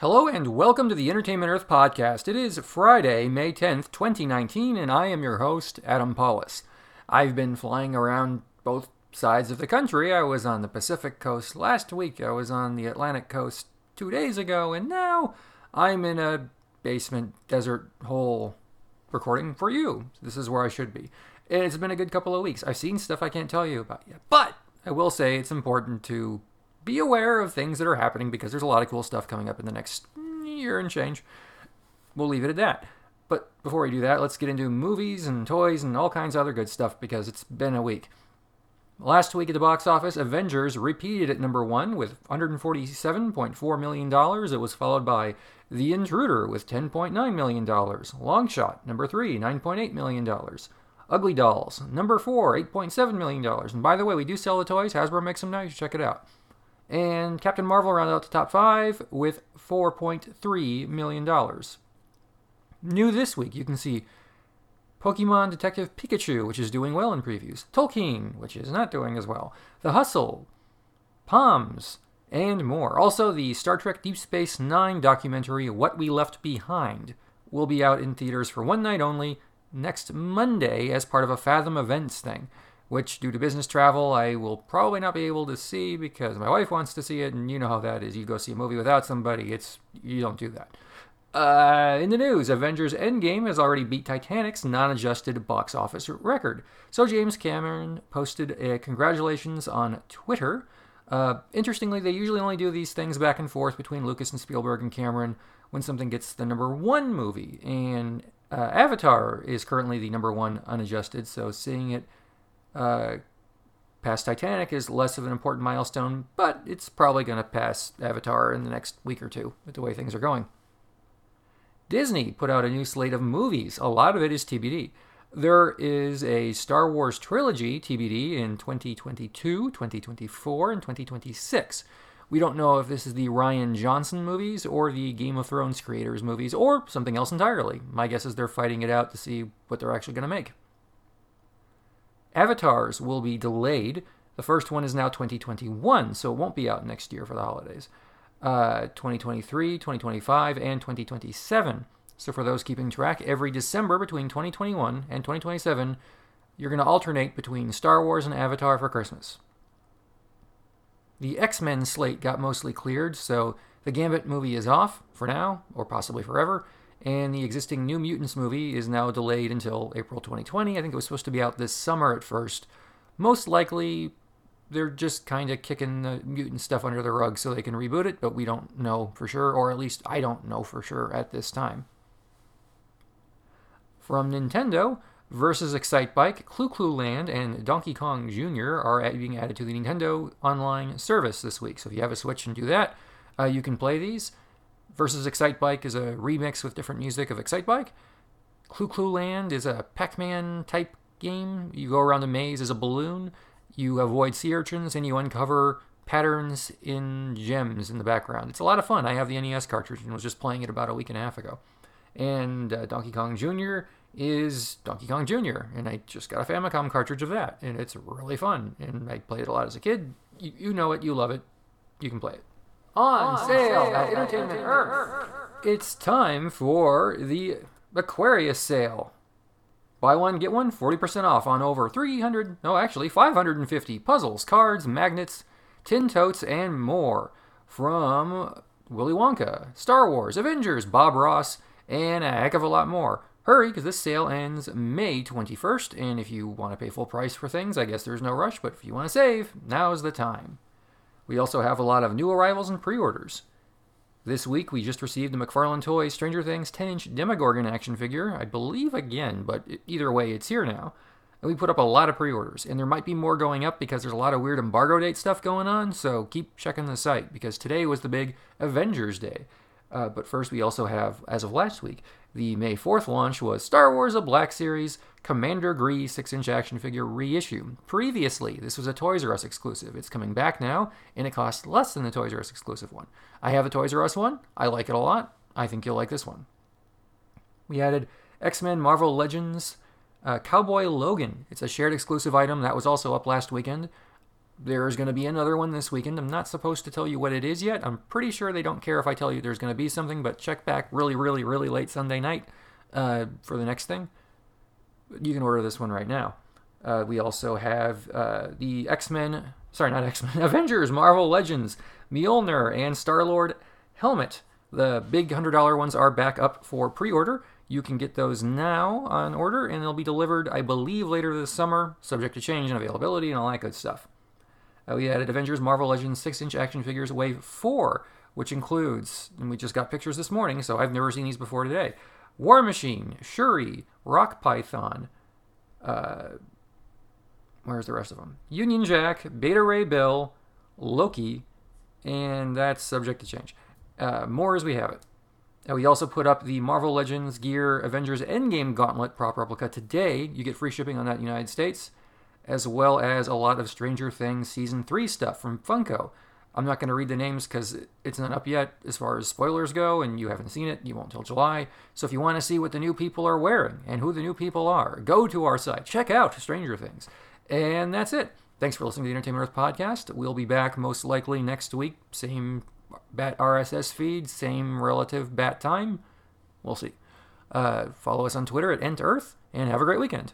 Hello and welcome to the Entertainment Earth podcast. It is Friday, May 10th, 2019, and I am your host, Adam Pawlus. I've been flying around both sides of the country. I was on the Pacific coast last week, I was on the Atlantic coast two days ago, and now I'm in a basement desert hole recording for you. This is where I should be. It's been a good couple of weeks. I've seen stuff I can't tell you about yet, but I will say it's important to be aware of things that are happening because there's a lot of cool stuff coming up in the next year and change. We'll leave it at that. But before we do that, let's get into movies and toys and all kinds of other good stuff because it's been a week. Last week at the box office, Avengers repeated at number one with $147.4 million. It was followed by The Intruder with $10.9 million. Longshot, number three, $9.8 million. Ugly Dolls, number four, $8.7 million. And by the way, we do sell the toys. Hasbro makes them nice. Check it out. And Captain Marvel rounded out the top five with $4.3 million. New this week, you can see Pokemon Detective Pikachu, which is doing well in previews, Tolkien, which is not doing as well, The Hustle, Palms, and more. Also, the Star Trek Deep Space Nine documentary, What We Left Behind, will be out in theaters for one night only next Monday as part of a Fathom Events thing which, due to business travel, I will probably not be able to see because my wife wants to see it, and you know how that is. You go see a movie without somebody, it's you don't do that. Uh, in the news, Avengers Endgame has already beat Titanic's non adjusted box office record. So James Cameron posted a congratulations on Twitter. Uh, interestingly, they usually only do these things back and forth between Lucas and Spielberg and Cameron when something gets the number one movie. And uh, Avatar is currently the number one unadjusted, so seeing it uh, past Titanic is less of an important milestone, but it's probably going to pass Avatar in the next week or two with the way things are going. Disney put out a new slate of movies. A lot of it is TBD. There is a Star Wars trilogy TBD in 2022, 2024, and 2026. We don't know if this is the Rian Johnson movies or the Game of Thrones creators movies or something else entirely. My guess is they're fighting it out to see what they're actually going to make. Avatars will be delayed. The first one is now 2021, so it won't be out next year for the holidays. Uh, 2023, 2025, and 2027. So for those keeping track, every December between 2021 and 2027, you're going to alternate between Star Wars and Avatar for Christmas. The X Men slate got mostly cleared, so the Gambit movie is off for now, or possibly forever, and the existing New Mutants movie is now delayed until April 2020. I think it was supposed to be out this summer at first. Most likely, they're just kind of kicking the mutant stuff under the rug so they can reboot it, but we don't know for sure, or at least I don't know for sure at this time. From Nintendo, versus Excitebike, Clu Clu Land, and Donkey Kong Jr. are being added to the Nintendo Online service this week. So if you have a Switch and do that, uh, you can play these versus Excitebike is a remix with different music of Excitebike. Clu Clu Land is a Pac Man type game. You go around a maze as a balloon, you avoid sea urchins, and you uncover patterns in gems in the background. It's a lot of fun. I have the NES cartridge and was just playing it about a week and a half ago. And uh, Donkey Kong Jr. is Donkey Kong Jr., and I just got a Famicom cartridge of that, and it's really fun. And I played it a lot as a kid. You, you know it, you love it, you can play it on, on sale, sale at Entertainment Earth. It's time for the Aquarius sale. Buy one, get one, 40% off on over 300, no, actually 550 puzzles, cards, magnets, tin totes, and more from Willy Wonka, Star Wars, Avengers, Bob Ross, and a heck of a lot more. Hurry, because this sale ends May 21st, and if you want to pay full price for things, I guess there's no rush, but if you want to save, now's the time. We also have a lot of new arrivals and pre orders. This week, we just received the McFarlane Toys Stranger Things 10 inch Demogorgon action figure, I believe again, but either way, it's here now. And we put up a lot of pre orders, and there might be more going up because there's a lot of weird embargo date stuff going on, so keep checking the site because today was the big Avengers Day. Uh, but first, we also have, as of last week, the May 4th launch was Star Wars A Black Series Commander Gree 6 inch action figure reissue. Previously, this was a Toys R Us exclusive. It's coming back now, and it costs less than the Toys R Us exclusive one. I have a Toys R Us one. I like it a lot. I think you'll like this one. We added X Men Marvel Legends uh, Cowboy Logan. It's a shared exclusive item that was also up last weekend. There's going to be another one this weekend. I'm not supposed to tell you what it is yet. I'm pretty sure they don't care if I tell you there's going to be something, but check back really, really, really late Sunday night uh, for the next thing. You can order this one right now. Uh, we also have uh, the X Men, sorry, not X Men, Avengers, Marvel Legends, Mjolnir, and Star Lord helmet. The big $100 ones are back up for pre order. You can get those now on order, and they'll be delivered, I believe, later this summer, subject to change and availability and all that good stuff. Uh, we added Avengers Marvel Legends 6 inch action figures Wave 4, which includes, and we just got pictures this morning, so I've never seen these before today War Machine, Shuri, Rock Python, uh, where's the rest of them? Union Jack, Beta Ray Bill, Loki, and that's subject to change. Uh, more as we have it. Uh, we also put up the Marvel Legends Gear Avengers Endgame Gauntlet prop replica today. You get free shipping on that in the United States, as well as a lot of Stranger Things Season 3 stuff from Funko. I'm not going to read the names because it's not up yet as far as spoilers go, and you haven't seen it. You won't till July. So if you want to see what the new people are wearing and who the new people are, go to our site. Check out Stranger Things. And that's it. Thanks for listening to the Entertainment Earth podcast. We'll be back most likely next week. Same bat RSS feed, same relative bat time. We'll see. Uh, follow us on Twitter at Ent Earth, and have a great weekend.